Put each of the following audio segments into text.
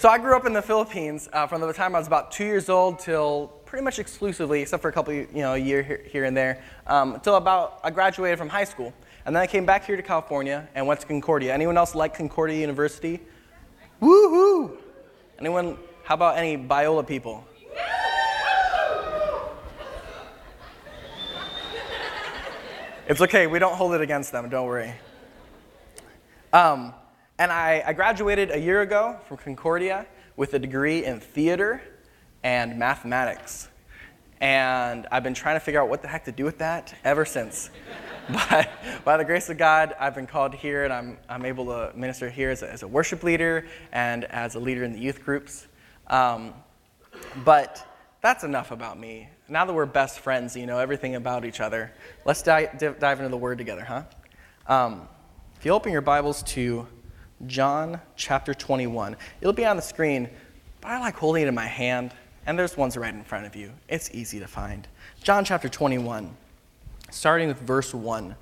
So I grew up in the Philippines uh, from the time I was about two years old till pretty much exclusively, except for a couple, you know, a year here, here and there, um, until about I graduated from high school. And then I came back here to California and went to Concordia. Anyone else like Concordia University? Woohoo! Anyone? How about any Biola people? It's okay, we don't hold it against them, don't worry. Um, and I, I graduated a year ago from Concordia with a degree in theater and mathematics. And I've been trying to figure out what the heck to do with that ever since. but by the grace of God, I've been called here and I'm, I'm able to minister here as a, as a worship leader and as a leader in the youth groups. Um, but that's enough about me. Now that we're best friends, you know everything about each other, let's dive, dive into the Word together, huh? Um, if you open your Bibles to John chapter 21, it'll be on the screen, but I like holding it in my hand, and there's ones right in front of you. It's easy to find. John chapter 21, starting with verse 1.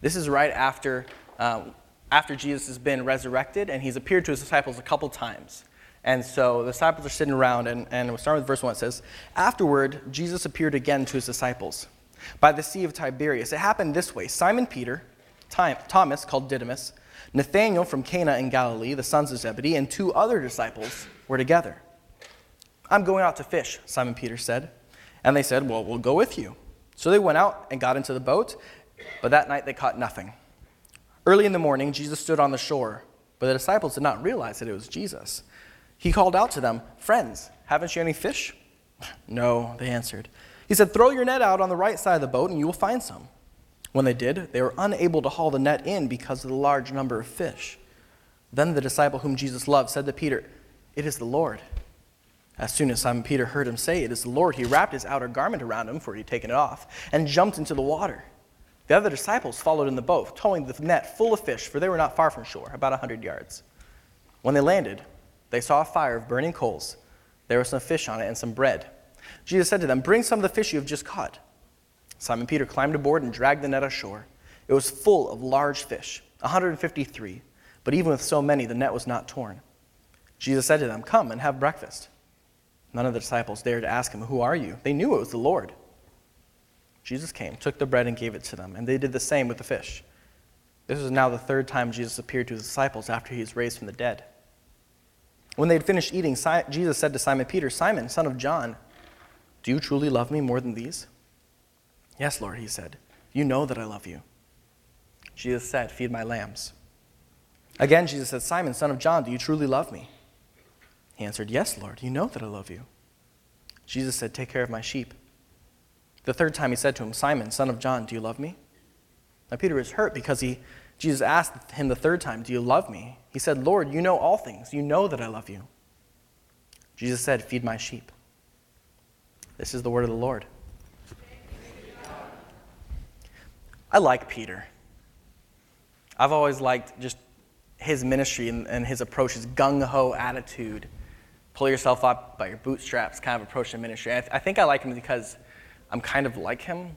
This is right after, um, after Jesus has been resurrected, and he's appeared to his disciples a couple times. And so the disciples are sitting around, and, and we'll start with verse 1. It says, Afterward, Jesus appeared again to his disciples by the Sea of Tiberias. It happened this way Simon Peter, Thomas, called Didymus, Nathanael from Cana in Galilee, the sons of Zebedee, and two other disciples were together. I'm going out to fish, Simon Peter said. And they said, Well, we'll go with you. So they went out and got into the boat, but that night they caught nothing. Early in the morning, Jesus stood on the shore, but the disciples did not realize that it was Jesus. He called out to them, Friends, haven't you any fish? No, they answered. He said, Throw your net out on the right side of the boat, and you will find some. When they did, they were unable to haul the net in because of the large number of fish. Then the disciple whom Jesus loved said to Peter, It is the Lord. As soon as Simon Peter heard him say, It is the Lord, he wrapped his outer garment around him, for he had taken it off, and jumped into the water. The other disciples followed in the boat, towing the net full of fish, for they were not far from shore, about a hundred yards. When they landed, they saw a fire of burning coals. There was some fish on it and some bread. Jesus said to them, Bring some of the fish you have just caught. Simon Peter climbed aboard and dragged the net ashore. It was full of large fish, 153, but even with so many, the net was not torn. Jesus said to them, Come and have breakfast. None of the disciples dared to ask him, Who are you? They knew it was the Lord. Jesus came, took the bread, and gave it to them, and they did the same with the fish. This was now the third time Jesus appeared to his disciples after he was raised from the dead. When they had finished eating, Jesus said to Simon Peter, Simon, son of John, do you truly love me more than these? Yes, Lord, he said. You know that I love you. Jesus said, Feed my lambs. Again, Jesus said, Simon, son of John, do you truly love me? He answered, Yes, Lord, you know that I love you. Jesus said, Take care of my sheep. The third time he said to him, Simon, son of John, do you love me? Now Peter was hurt because he, Jesus asked him the third time, Do you love me? He said, Lord, you know all things. You know that I love you. Jesus said, Feed my sheep. This is the word of the Lord. I like Peter. I've always liked just his ministry and, and his approach, his gung ho attitude. Pull yourself up by your bootstraps kind of approach to ministry. I, th- I think I like him because I'm kind of like him.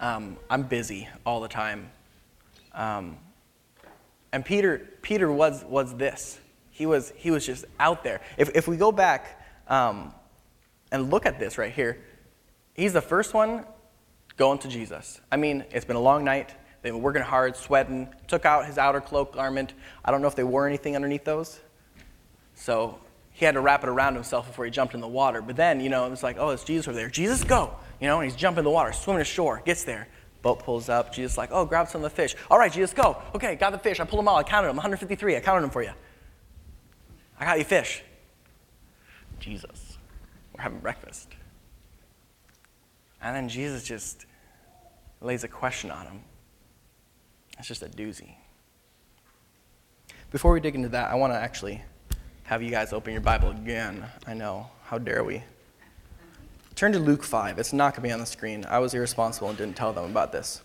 Um, I'm busy all the time. Um, and Peter, Peter was, was this. He was, he was just out there. If, if we go back um, and look at this right here, he's the first one going to Jesus. I mean, it's been a long night. They've been working hard, sweating, took out his outer cloak garment. I don't know if they wore anything underneath those. So he had to wrap it around himself before he jumped in the water. But then, you know, it was like, oh, it's Jesus over there. Jesus, go. You know, and he's jumping in the water, swimming ashore, gets there. Boat pulls up. Jesus like, oh, grab some of the fish. All right, Jesus, go. Okay, got the fish. I pulled them all. I counted them. 153. I counted them for you. I got you fish. Jesus, we're having breakfast. And then Jesus just lays a question on him. It's just a doozy. Before we dig into that, I want to actually have you guys open your Bible again. I know. How dare we? Turn to Luke 5. It's not going to be on the screen. I was irresponsible and didn't tell them about this.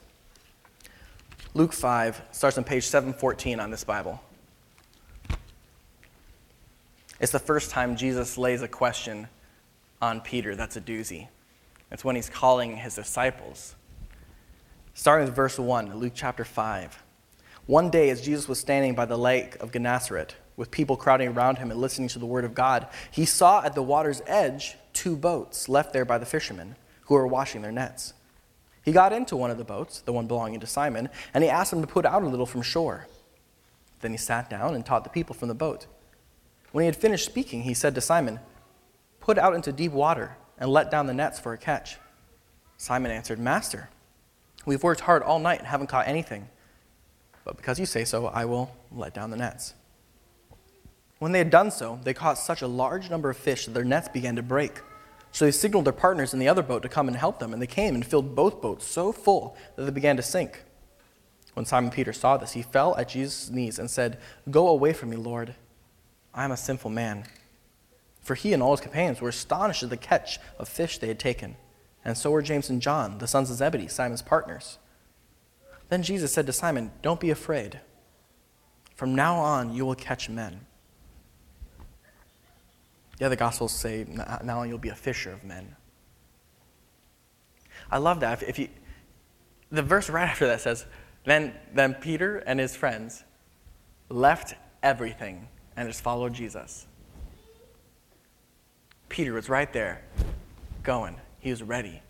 Luke 5 starts on page 714 on this Bible. It's the first time Jesus lays a question on Peter that's a doozy. It's when he's calling his disciples. Starting with verse 1, Luke chapter 5. One day, as Jesus was standing by the lake of Gennesaret, with people crowding around him and listening to the word of God, he saw at the water's edge two boats left there by the fishermen who were washing their nets. He got into one of the boats, the one belonging to Simon, and he asked him to put out a little from shore. Then he sat down and taught the people from the boat. When he had finished speaking, he said to Simon, Put out into deep water and let down the nets for a catch. Simon answered, Master, we've worked hard all night and haven't caught anything. But because you say so, I will let down the nets. When they had done so, they caught such a large number of fish that their nets began to break. So they signaled their partners in the other boat to come and help them, and they came and filled both boats so full that they began to sink. When Simon Peter saw this, he fell at Jesus' knees and said, Go away from me, Lord. I am a sinful man. For he and all his companions were astonished at the catch of fish they had taken. And so were James and John, the sons of Zebedee, Simon's partners. Then Jesus said to Simon, Don't be afraid. From now on, you will catch men. Yeah, the other Gospels say, Now you'll be a fisher of men. I love that. If you, the verse right after that says, then, then Peter and his friends left everything and just followed Jesus. Peter was right there, going. He was ready.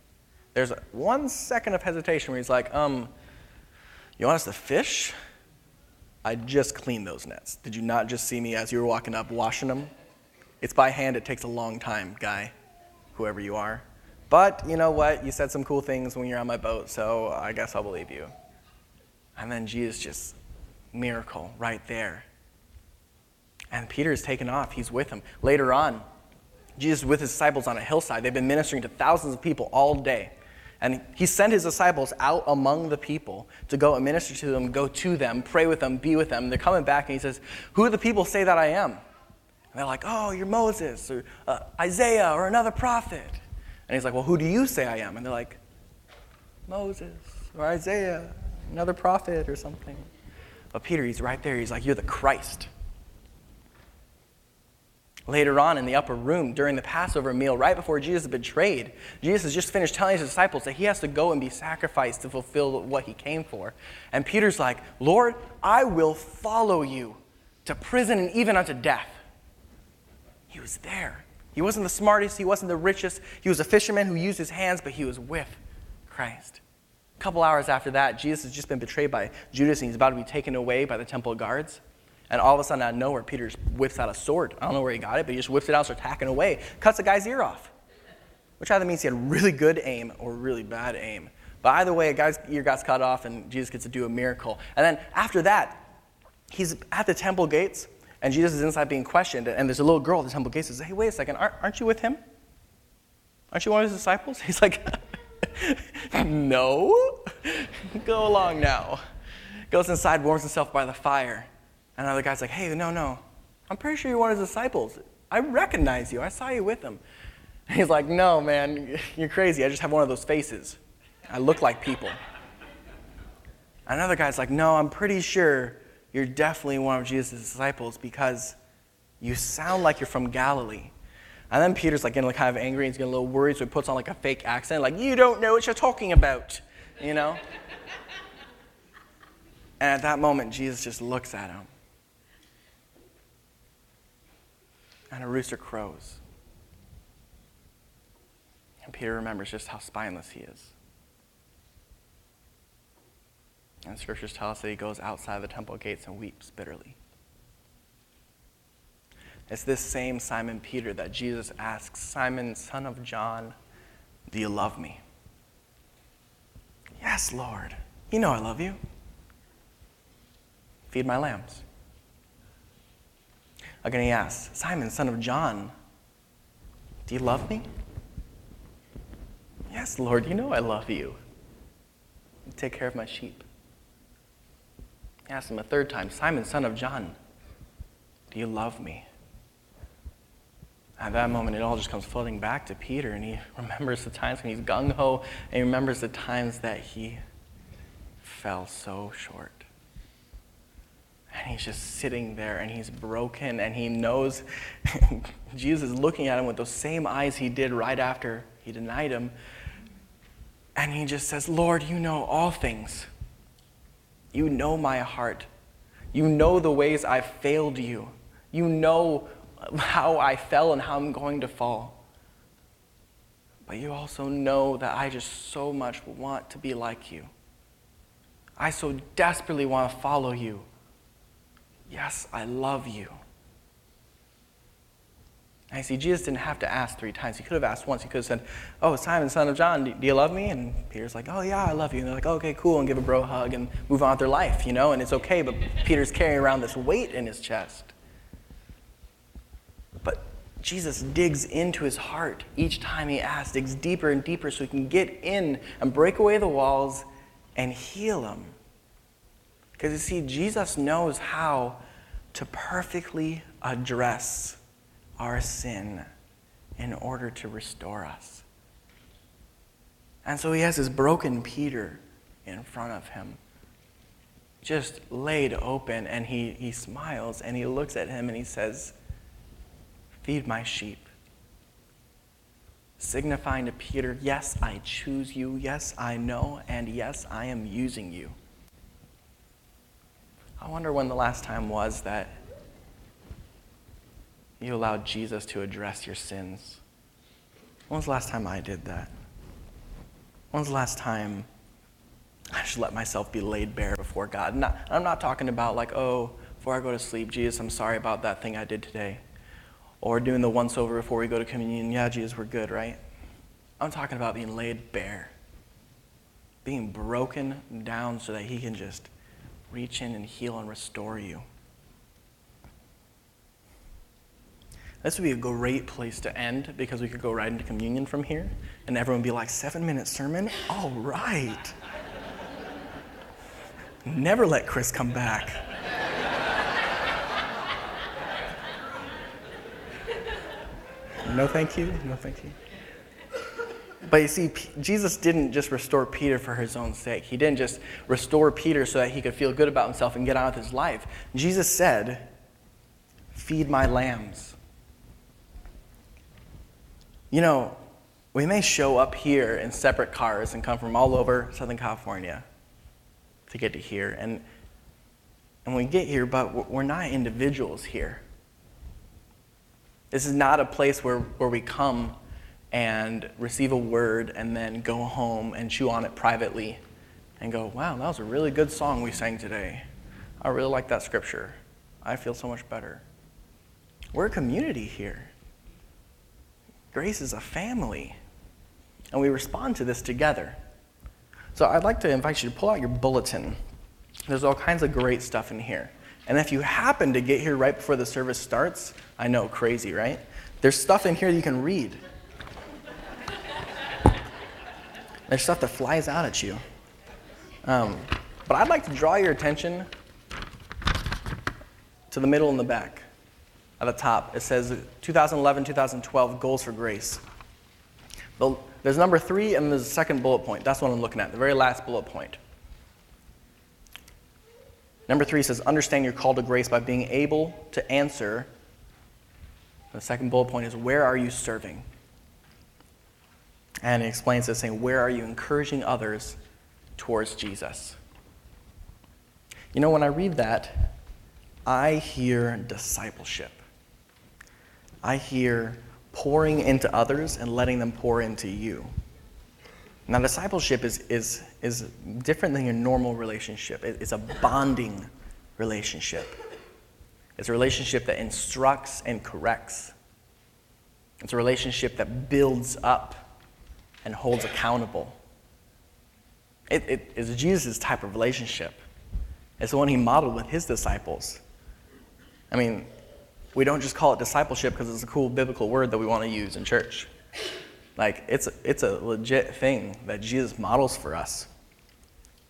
There's one second of hesitation where he's like, um, you want us to fish? I just cleaned those nets. Did you not just see me as you were walking up washing them? It's by hand, it takes a long time, guy, whoever you are. But you know what? You said some cool things when you're on my boat, so I guess I'll believe you. And then Jesus just, miracle right there. And Peter is taken off. He's with him. Later on, Jesus with his disciples on a hillside. They've been ministering to thousands of people all day. And he sent his disciples out among the people to go and minister to them, go to them, pray with them, be with them. They're coming back, and he says, Who do the people say that I am? And they're like, Oh, you're Moses, or uh, Isaiah, or another prophet. And he's like, Well, who do you say I am? And they're like, Moses, or Isaiah, another prophet, or something. But Peter, he's right there. He's like, You're the Christ. Later on in the upper room during the Passover meal, right before Jesus is betrayed, Jesus has just finished telling his disciples that he has to go and be sacrificed to fulfill what he came for. And Peter's like, Lord, I will follow you to prison and even unto death. He was there. He wasn't the smartest, he wasn't the richest. He was a fisherman who used his hands, but he was with Christ. A couple hours after that, Jesus has just been betrayed by Judas and he's about to be taken away by the temple guards. And all of a sudden, out of nowhere, Peter whips out a sword. I don't know where he got it, but he just whips it out, starts hacking away, cuts the guy's ear off. Which either means he had really good aim or really bad aim. But either way, a guy's ear got cut off, and Jesus gets to do a miracle. And then after that, he's at the temple gates, and Jesus is inside being questioned. And there's a little girl at the temple gates says, Hey, wait a second, aren't you with him? Aren't you one of his disciples? He's like, No. Go along now. Goes inside, warms himself by the fire. And another guy's like, hey, no, no. I'm pretty sure you're one of his disciples. I recognize you. I saw you with him. And he's like, no, man, you're crazy. I just have one of those faces. I look like people. Another guy's like, no, I'm pretty sure you're definitely one of Jesus' disciples because you sound like you're from Galilee. And then Peter's like getting kind of angry and he's getting a little worried, so he puts on like a fake accent, like, you don't know what you're talking about, you know? and at that moment, Jesus just looks at him and a rooster crows. And Peter remembers just how spineless he is. And scriptures tell us that he goes outside the temple gates and weeps bitterly. It's this same Simon Peter that Jesus asks Simon, son of John, do you love me? Yes, Lord. You know I love you. Feed my lambs. Again, he asks, Simon, son of John, do you love me? Yes, Lord, you know I love you. take care of my sheep. He asks him a third time, Simon, son of John, do you love me? At that moment, it all just comes flooding back to Peter, and he remembers the times when he's gung ho, and he remembers the times that he fell so short. And he's just sitting there and he's broken and he knows Jesus is looking at him with those same eyes he did right after he denied him. And he just says, Lord, you know all things. You know my heart. You know the ways I've failed you. You know how I fell and how I'm going to fall. But you also know that I just so much want to be like you. I so desperately want to follow you. Yes, I love you. I see, Jesus didn't have to ask three times. He could have asked once. He could have said, Oh, Simon, son of John, do you love me? And Peter's like, Oh, yeah, I love you. And they're like, Okay, cool. And give a bro a hug and move on with their life, you know? And it's okay, but Peter's carrying around this weight in his chest. But Jesus digs into his heart each time he asks, digs deeper and deeper so he can get in and break away the walls and heal them. Because you see, Jesus knows how to perfectly address our sin in order to restore us. And so he has this broken Peter in front of him, just laid open, and he, he smiles and he looks at him and he says, Feed my sheep. Signifying to Peter, Yes, I choose you. Yes, I know. And yes, I am using you. I wonder when the last time was that you allowed Jesus to address your sins. When was the last time I did that? When was the last time I just let myself be laid bare before God? Not, I'm not talking about, like, oh, before I go to sleep, Jesus, I'm sorry about that thing I did today. Or doing the once over before we go to communion. Yeah, Jesus, we're good, right? I'm talking about being laid bare, being broken down so that He can just reach in and heal and restore you. This would be a great place to end because we could go right into communion from here and everyone be like, seven minute sermon? All right. Never let Chris come back. No, thank you. No, thank you. But you see, Jesus didn't just restore Peter for his own sake. He didn't just restore Peter so that he could feel good about himself and get on with his life. Jesus said, Feed my lambs. You know, we may show up here in separate cars and come from all over Southern California to get to here. And, and we get here, but we're not individuals here. This is not a place where, where we come and receive a word and then go home and chew on it privately and go, wow, that was a really good song we sang today. I really like that scripture. I feel so much better. We're a community here. Grace is a family, and we respond to this together. So I'd like to invite you to pull out your bulletin. There's all kinds of great stuff in here. And if you happen to get here right before the service starts, I know, crazy, right? There's stuff in here you can read. There's stuff that flies out at you. Um, but I'd like to draw your attention to the middle and the back. At the top, it says 2011 2012 Goals for Grace. There's number three, and there's a second bullet point. That's what I'm looking at, the very last bullet point. Number three says, Understand your call to grace by being able to answer. The second bullet point is, Where are you serving? And he explains this saying, Where are you encouraging others towards Jesus? You know, when I read that, I hear discipleship. I hear pouring into others and letting them pour into you. Now, discipleship is, is, is different than your normal relationship, it's a bonding relationship. It's a relationship that instructs and corrects, it's a relationship that builds up and holds accountable. It, it is Jesus' type of relationship. It's the one he modeled with his disciples. I mean, we don't just call it discipleship because it's a cool biblical word that we want to use in church. Like, it's a, it's a legit thing that Jesus models for us.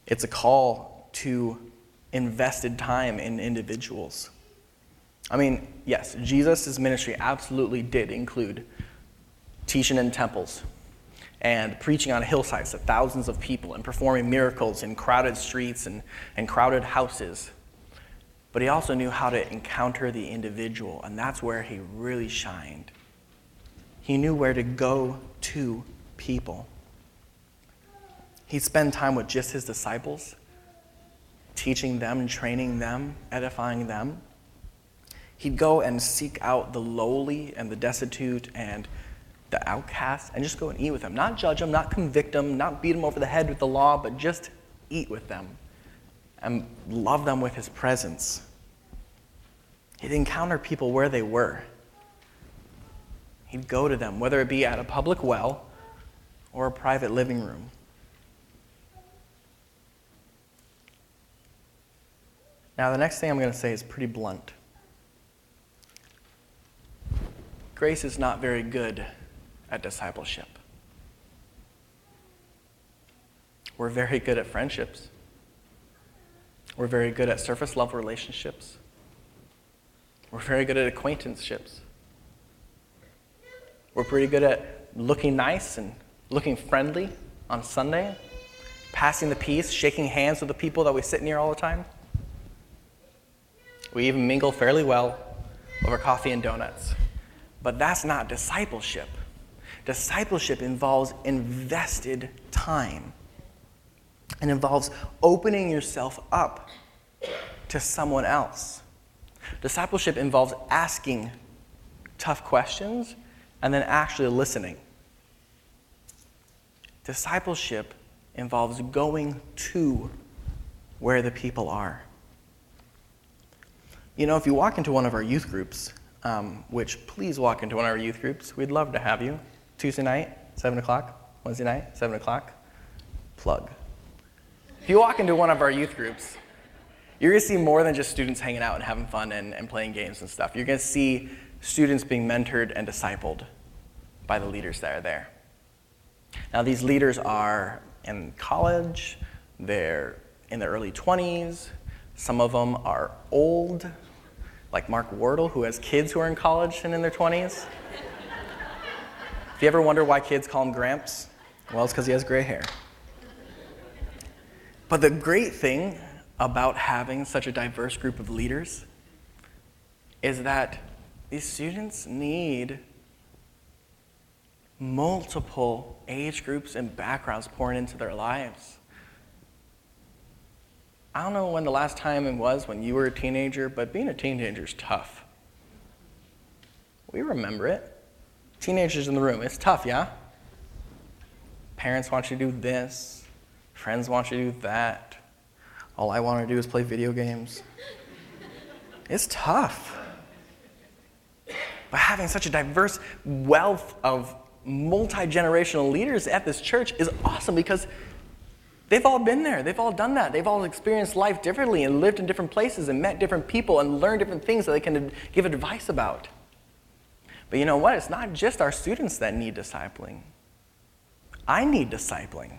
It's a call to invested time in individuals. I mean, yes, Jesus' ministry absolutely did include teaching in temples, and preaching on hillsides to thousands of people and performing miracles in crowded streets and, and crowded houses. But he also knew how to encounter the individual, and that's where he really shined. He knew where to go to people. He'd spend time with just his disciples, teaching them, training them, edifying them. He'd go and seek out the lowly and the destitute and the outcasts, and just go and eat with them. Not judge them, not convict them, not beat them over the head with the law, but just eat with them and love them with his presence. He'd encounter people where they were. He'd go to them, whether it be at a public well or a private living room. Now, the next thing I'm going to say is pretty blunt. Grace is not very good at discipleship. We're very good at friendships. We're very good at surface level relationships. We're very good at acquaintanceships. We're pretty good at looking nice and looking friendly on Sunday, passing the peace, shaking hands with the people that we sit near all the time. We even mingle fairly well over coffee and donuts. But that's not discipleship. Discipleship involves invested time. It involves opening yourself up to someone else. Discipleship involves asking tough questions and then actually listening. Discipleship involves going to where the people are. You know, if you walk into one of our youth groups, um, which please walk into one of our youth groups, we'd love to have you. Tuesday night, 7 o'clock, Wednesday night, 7 o'clock. Plug. If you walk into one of our youth groups, you're going to see more than just students hanging out and having fun and, and playing games and stuff. You're going to see students being mentored and discipled by the leaders that are there. Now, these leaders are in college, they're in their early 20s, some of them are old, like Mark Wardle, who has kids who are in college and in their 20s. If you ever wonder why kids call him Gramps, well, it's because he has gray hair. But the great thing about having such a diverse group of leaders is that these students need multiple age groups and backgrounds pouring into their lives. I don't know when the last time it was when you were a teenager, but being a teenager is tough. We remember it. Teenagers in the room, it's tough, yeah? Parents want you to do this, friends want you to do that. All I want to do is play video games. It's tough. But having such a diverse wealth of multi generational leaders at this church is awesome because they've all been there. They've all done that. They've all experienced life differently and lived in different places and met different people and learned different things that they can give advice about. But you know what? It's not just our students that need discipling. I need discipling.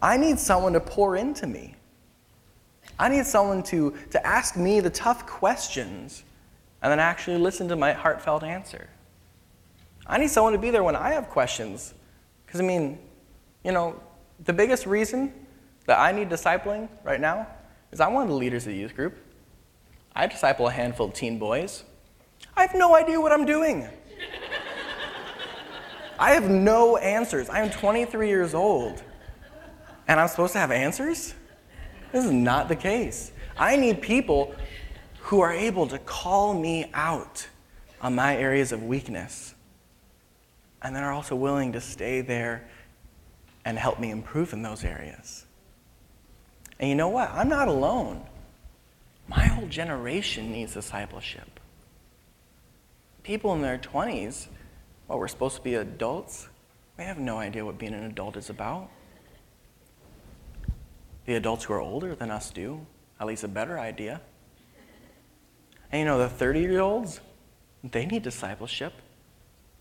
I need someone to pour into me. I need someone to, to ask me the tough questions and then actually listen to my heartfelt answer. I need someone to be there when I have questions. Because, I mean, you know, the biggest reason that I need discipling right now is I'm one of the leaders of the youth group. I disciple a handful of teen boys. I have no idea what I'm doing. I have no answers. I am 23 years old. And I'm supposed to have answers? This is not the case. I need people who are able to call me out on my areas of weakness and then are also willing to stay there and help me improve in those areas. And you know what? I'm not alone. My whole generation needs discipleship. People in their 20s, well, we're supposed to be adults, we have no idea what being an adult is about. The adults who are older than us do, at least a better idea. And you know, the 30 year olds, they need discipleship.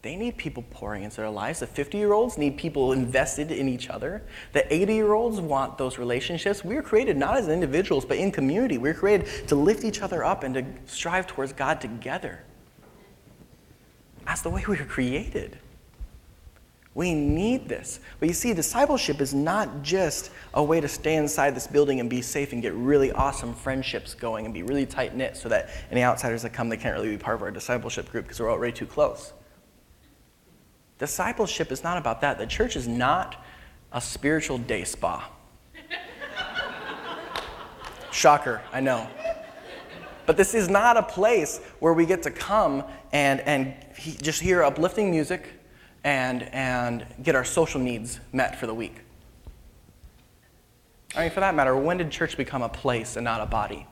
They need people pouring into their lives. The 50 year olds need people invested in each other. The 80 year olds want those relationships. We are created not as individuals, but in community. We are created to lift each other up and to strive towards God together. That's the way we were created. We need this. But you see, discipleship is not just a way to stay inside this building and be safe and get really awesome friendships going and be really tight knit so that any outsiders that come, they can't really be part of our discipleship group because we're already too close. Discipleship is not about that. The church is not a spiritual day spa. Shocker, I know. But this is not a place where we get to come and, and he, just hear uplifting music and, and get our social needs met for the week. I mean, for that matter, when did church become a place and not a body?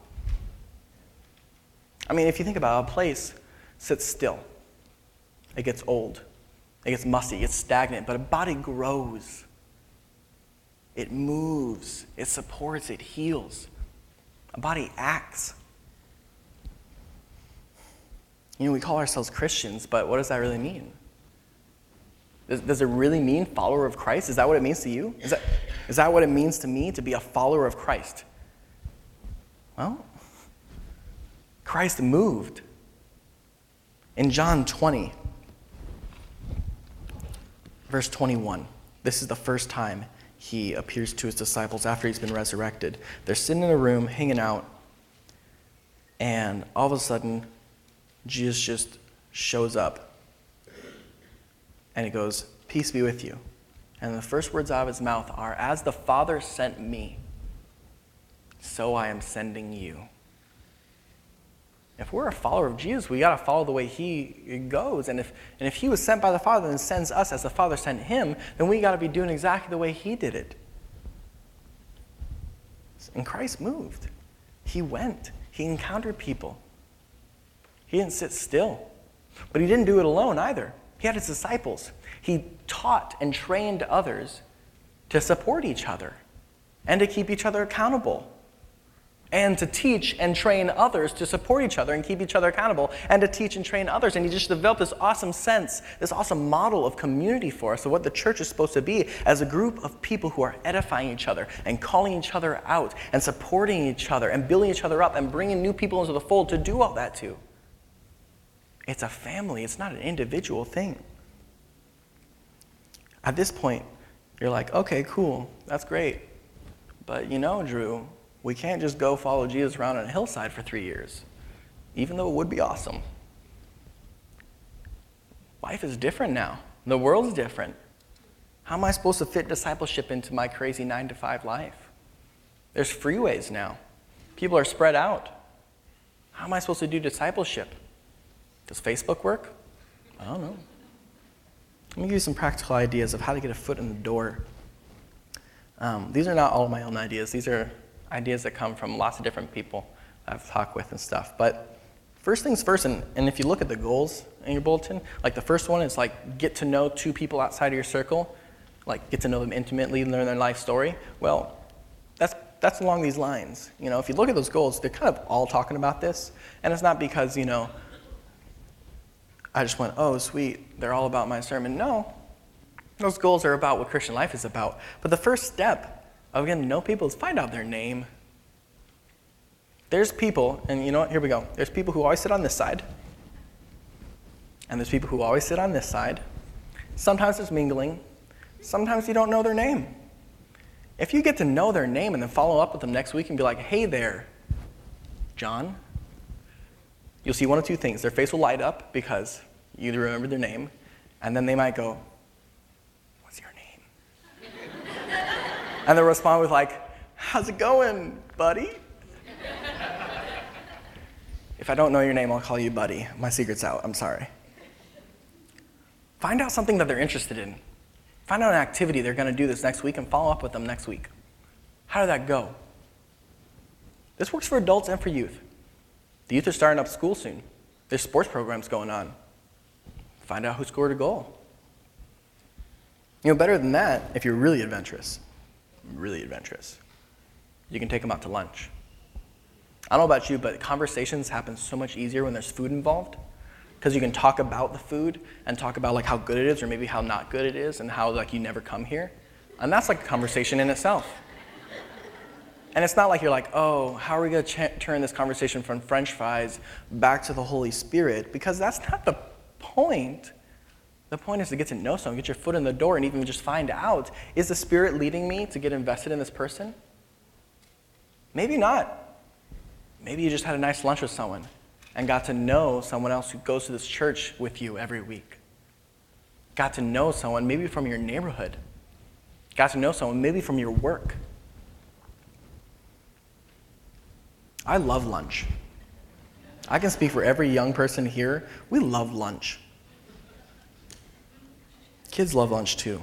I mean, if you think about it, a place sits still, it gets old, it gets musty, it gets stagnant, but a body grows. It moves, it supports, it heals. A body acts. You know, we call ourselves Christians, but what does that really mean? Does, does, it really mean follower of Christ? Is that what it means to you? Is that, is that what it means to me to be a follower of Christ? Well, Christ moved. In John 20, verse 21, this is the first time he appears to his disciples after he's been resurrected. They're sitting in a room, hanging out, and all of a sudden, Jesus just shows up. And he goes, Peace be with you. And the first words out of his mouth are, As the Father sent me, so I am sending you. If we're a follower of Jesus, we got to follow the way he goes. And if, and if he was sent by the Father and sends us as the Father sent him, then we got to be doing exactly the way he did it. And Christ moved. He went. He encountered people. He didn't sit still. But he didn't do it alone either. He had his disciples. He taught and trained others to support each other and to keep each other accountable and to teach and train others to support each other and keep each other accountable and to teach and train others. And he just developed this awesome sense, this awesome model of community for us of what the church is supposed to be as a group of people who are edifying each other and calling each other out and supporting each other and building each other up and bringing new people into the fold to do all that too. It's a family, it's not an individual thing. At this point, you're like, okay, cool, that's great. But you know, Drew, we can't just go follow Jesus around on a hillside for three years, even though it would be awesome. Life is different now. The world's different. How am I supposed to fit discipleship into my crazy nine to five life? There's freeways now. People are spread out. How am I supposed to do discipleship? Does Facebook work? I don't know. Let me give you some practical ideas of how to get a foot in the door. Um, these are not all my own ideas. These are ideas that come from lots of different people I've talked with and stuff. But first things first, and, and if you look at the goals in your bulletin, like the first one is like get to know two people outside of your circle, like get to know them intimately, learn their life story. Well, that's that's along these lines. You know, if you look at those goals, they're kind of all talking about this, and it's not because you know. I just went, oh, sweet, they're all about my sermon. No, those goals are about what Christian life is about. But the first step of getting to know people is find out their name. There's people, and you know what? Here we go. There's people who always sit on this side, and there's people who always sit on this side. Sometimes there's mingling, sometimes you don't know their name. If you get to know their name and then follow up with them next week and be like, hey there, John, you'll see one of two things. Their face will light up because you remember their name, and then they might go, What's your name? And they'll respond with, like, How's it going, buddy? if I don't know your name, I'll call you buddy. My secret's out. I'm sorry. Find out something that they're interested in. Find out an activity they're going to do this next week and follow up with them next week. How did that go? This works for adults and for youth. The youth are starting up school soon. There's sports programs going on. Find out who scored a goal. You know, better than that, if you're really adventurous, really adventurous. You can take them out to lunch. I don't know about you, but conversations happen so much easier when there's food involved because you can talk about the food and talk about like how good it is or maybe how not good it is and how like you never come here. And that's like a conversation in itself. And it's not like you're like, oh, how are we going to ch- turn this conversation from french fries back to the Holy Spirit? Because that's not the point. The point is to get to know someone, get your foot in the door, and even just find out is the Spirit leading me to get invested in this person? Maybe not. Maybe you just had a nice lunch with someone and got to know someone else who goes to this church with you every week. Got to know someone maybe from your neighborhood. Got to know someone maybe from your work. I love lunch. I can speak for every young person here. We love lunch. Kids love lunch too.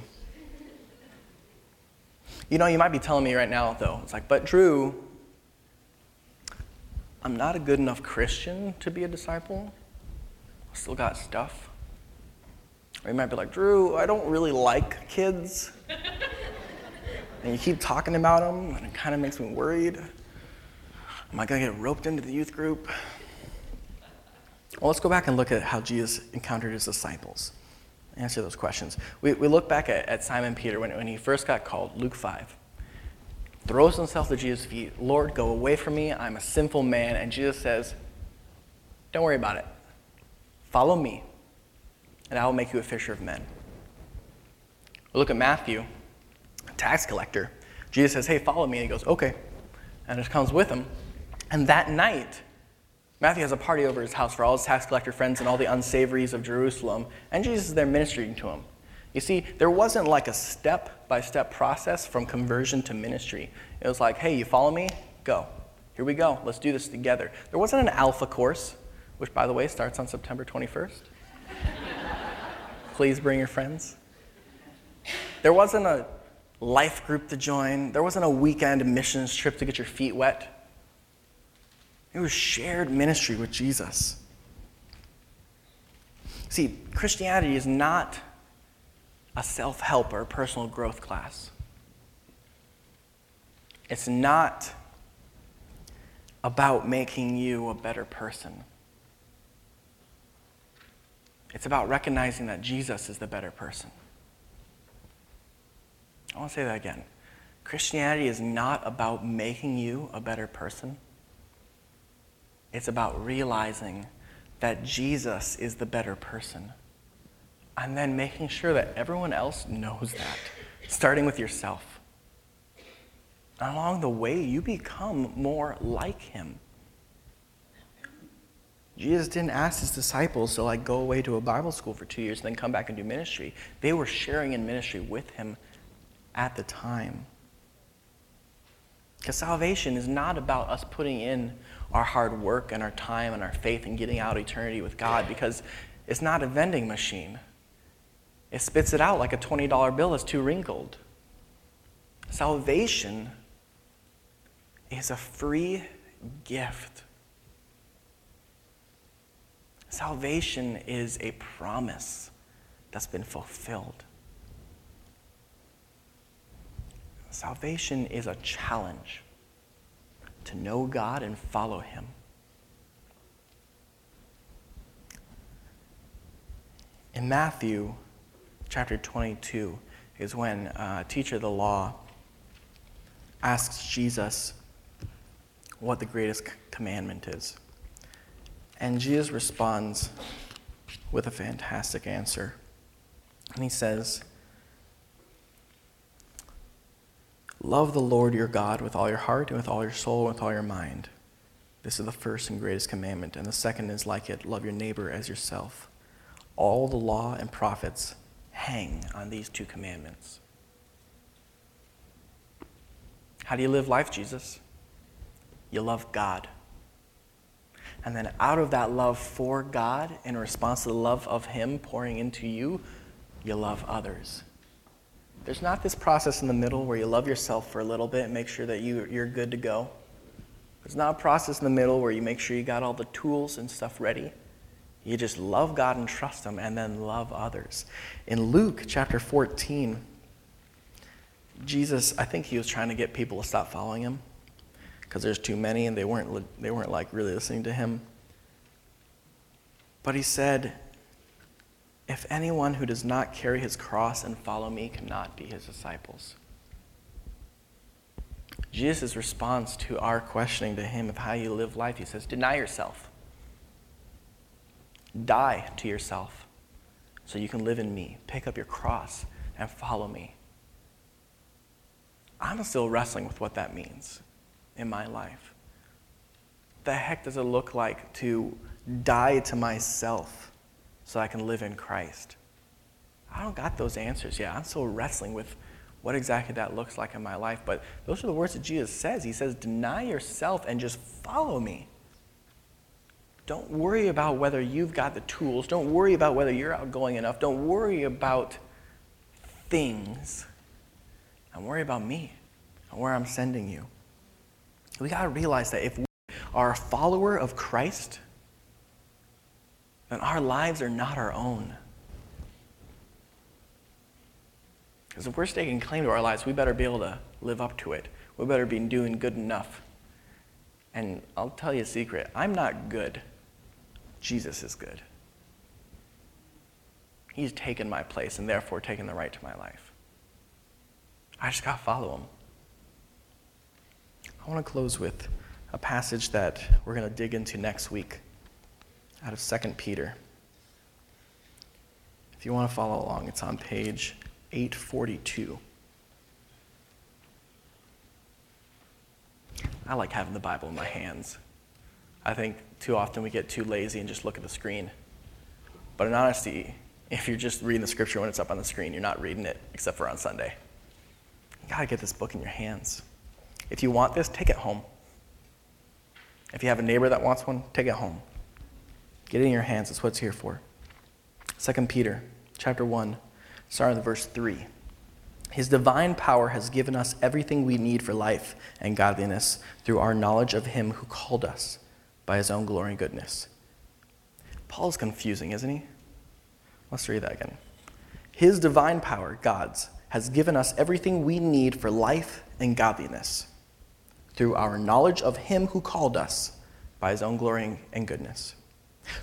You know, you might be telling me right now, though, it's like, but Drew, I'm not a good enough Christian to be a disciple. I still got stuff. Or you might be like, Drew, I don't really like kids. and you keep talking about them, and it kind of makes me worried. Am I going to get roped into the youth group? Well, let's go back and look at how Jesus encountered his disciples. Answer those questions. We, we look back at, at Simon Peter when, when he first got called, Luke 5. Throws himself at Jesus' feet. Lord, go away from me. I'm a sinful man. And Jesus says, Don't worry about it. Follow me, and I will make you a fisher of men. We look at Matthew, tax collector. Jesus says, Hey, follow me. And he goes, Okay. And just comes with him. And that night, Matthew has a party over his house for all his tax collector friends and all the unsavories of Jerusalem, and Jesus is there ministering to him. You see, there wasn't like a step by step process from conversion to ministry. It was like, hey, you follow me? Go. Here we go. Let's do this together. There wasn't an alpha course, which, by the way, starts on September 21st. Please bring your friends. There wasn't a life group to join, there wasn't a weekend missions trip to get your feet wet. It was shared ministry with Jesus. See, Christianity is not a self help or personal growth class. It's not about making you a better person. It's about recognizing that Jesus is the better person. I want to say that again. Christianity is not about making you a better person. It's about realizing that Jesus is the better person. And then making sure that everyone else knows that, starting with yourself. And along the way, you become more like him. Jesus didn't ask his disciples to like go away to a Bible school for two years and then come back and do ministry. They were sharing in ministry with him at the time. Because salvation is not about us putting in our hard work and our time and our faith in getting out eternity with God because it's not a vending machine. It spits it out like a $20 bill that's too wrinkled. Salvation is a free gift. Salvation is a promise that's been fulfilled. Salvation is a challenge to know God and follow Him. In Matthew chapter 22 is when a teacher of the law asks Jesus what the greatest commandment is. And Jesus responds with a fantastic answer. And he says, Love the Lord your God with all your heart and with all your soul and with all your mind. This is the first and greatest commandment. And the second is like it love your neighbor as yourself. All the law and prophets hang on these two commandments. How do you live life, Jesus? You love God. And then out of that love for God, in response to the love of Him pouring into you, you love others. There's not this process in the middle where you love yourself for a little bit and make sure that you, you're good to go. There's not a process in the middle where you make sure you got all the tools and stuff ready. You just love God and trust Him and then love others. In Luke chapter 14, Jesus, I think he was trying to get people to stop following him because there's too many and they weren't, they weren't like really listening to him. But he said, if anyone who does not carry his cross and follow me cannot be his disciples. Jesus' response to our questioning to him of how you live life, he says, Deny yourself. Die to yourself so you can live in me. Pick up your cross and follow me. I'm still wrestling with what that means in my life. The heck does it look like to die to myself? So I can live in Christ? I don't got those answers yet. I'm still wrestling with what exactly that looks like in my life. But those are the words that Jesus says. He says, Deny yourself and just follow me. Don't worry about whether you've got the tools. Don't worry about whether you're outgoing enough. Don't worry about things. And worry about me and where I'm sending you. We got to realize that if we are a follower of Christ, then our lives are not our own. Because if we're staking claim to our lives, we better be able to live up to it. We better be doing good enough. And I'll tell you a secret I'm not good. Jesus is good. He's taken my place and therefore taken the right to my life. I just got to follow him. I want to close with a passage that we're going to dig into next week out of 2 Peter. If you want to follow along, it's on page 842. I like having the Bible in my hands. I think too often we get too lazy and just look at the screen. But in honesty, if you're just reading the scripture when it's up on the screen, you're not reading it except for on Sunday. You gotta get this book in your hands. If you want this, take it home. If you have a neighbor that wants one, take it home. Get it in your hands. That's what it's here for. 2 Peter chapter 1, starting with verse 3. His divine power has given us everything we need for life and godliness through our knowledge of him who called us by his own glory and goodness. Paul's confusing, isn't he? Let's read that again. His divine power, God's, has given us everything we need for life and godliness through our knowledge of him who called us by his own glory and goodness.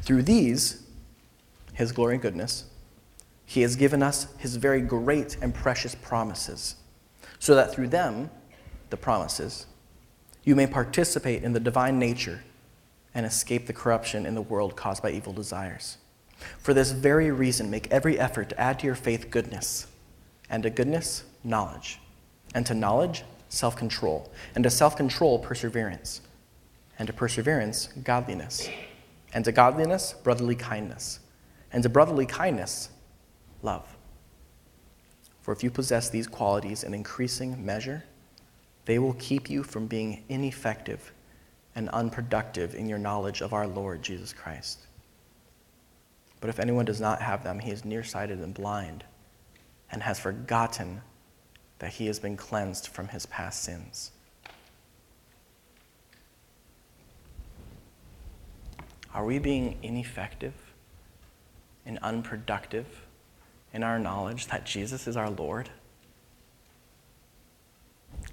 Through these, his glory and goodness, he has given us his very great and precious promises, so that through them, the promises, you may participate in the divine nature and escape the corruption in the world caused by evil desires. For this very reason, make every effort to add to your faith goodness, and to goodness, knowledge, and to knowledge, self control, and to self control, perseverance, and to perseverance, godliness, and to godliness, brotherly kindness, and to brotherly kindness, love. For if you possess these qualities in increasing measure, they will keep you from being ineffective and unproductive in your knowledge of our Lord Jesus Christ. But if anyone does not have them, he is nearsighted and blind, and has forgotten that he has been cleansed from his past sins. Are we being ineffective and unproductive in our knowledge that Jesus is our Lord?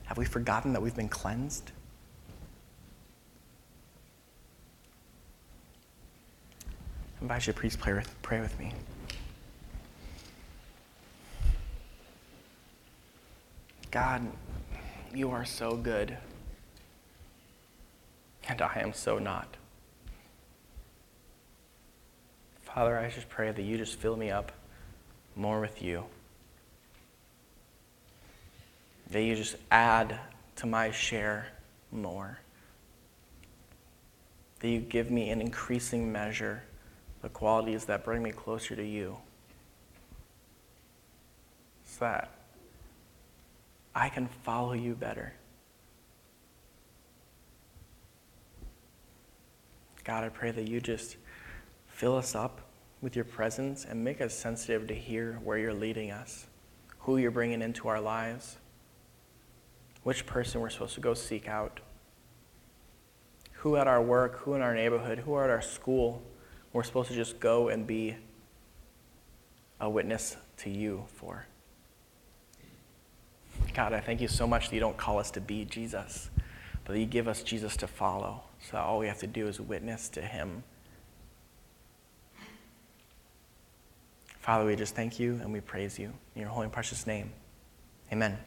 Have we forgotten that we've been cleansed? I invite you to please pray with, pray with me. God, you are so good, and I am so not. Father, I just pray that you just fill me up more with you. That you just add to my share more. That you give me an increasing measure the qualities that bring me closer to you. So that I can follow you better. God, I pray that you just fill us up with your presence and make us sensitive to hear where you're leading us, who you're bringing into our lives, which person we're supposed to go seek out, who at our work, who in our neighborhood, who at our school we're supposed to just go and be a witness to you for. God, I thank you so much that you don't call us to be Jesus, but that you give us Jesus to follow. So all we have to do is witness to him. Father, we just thank you and we praise you in your holy and precious name. Amen.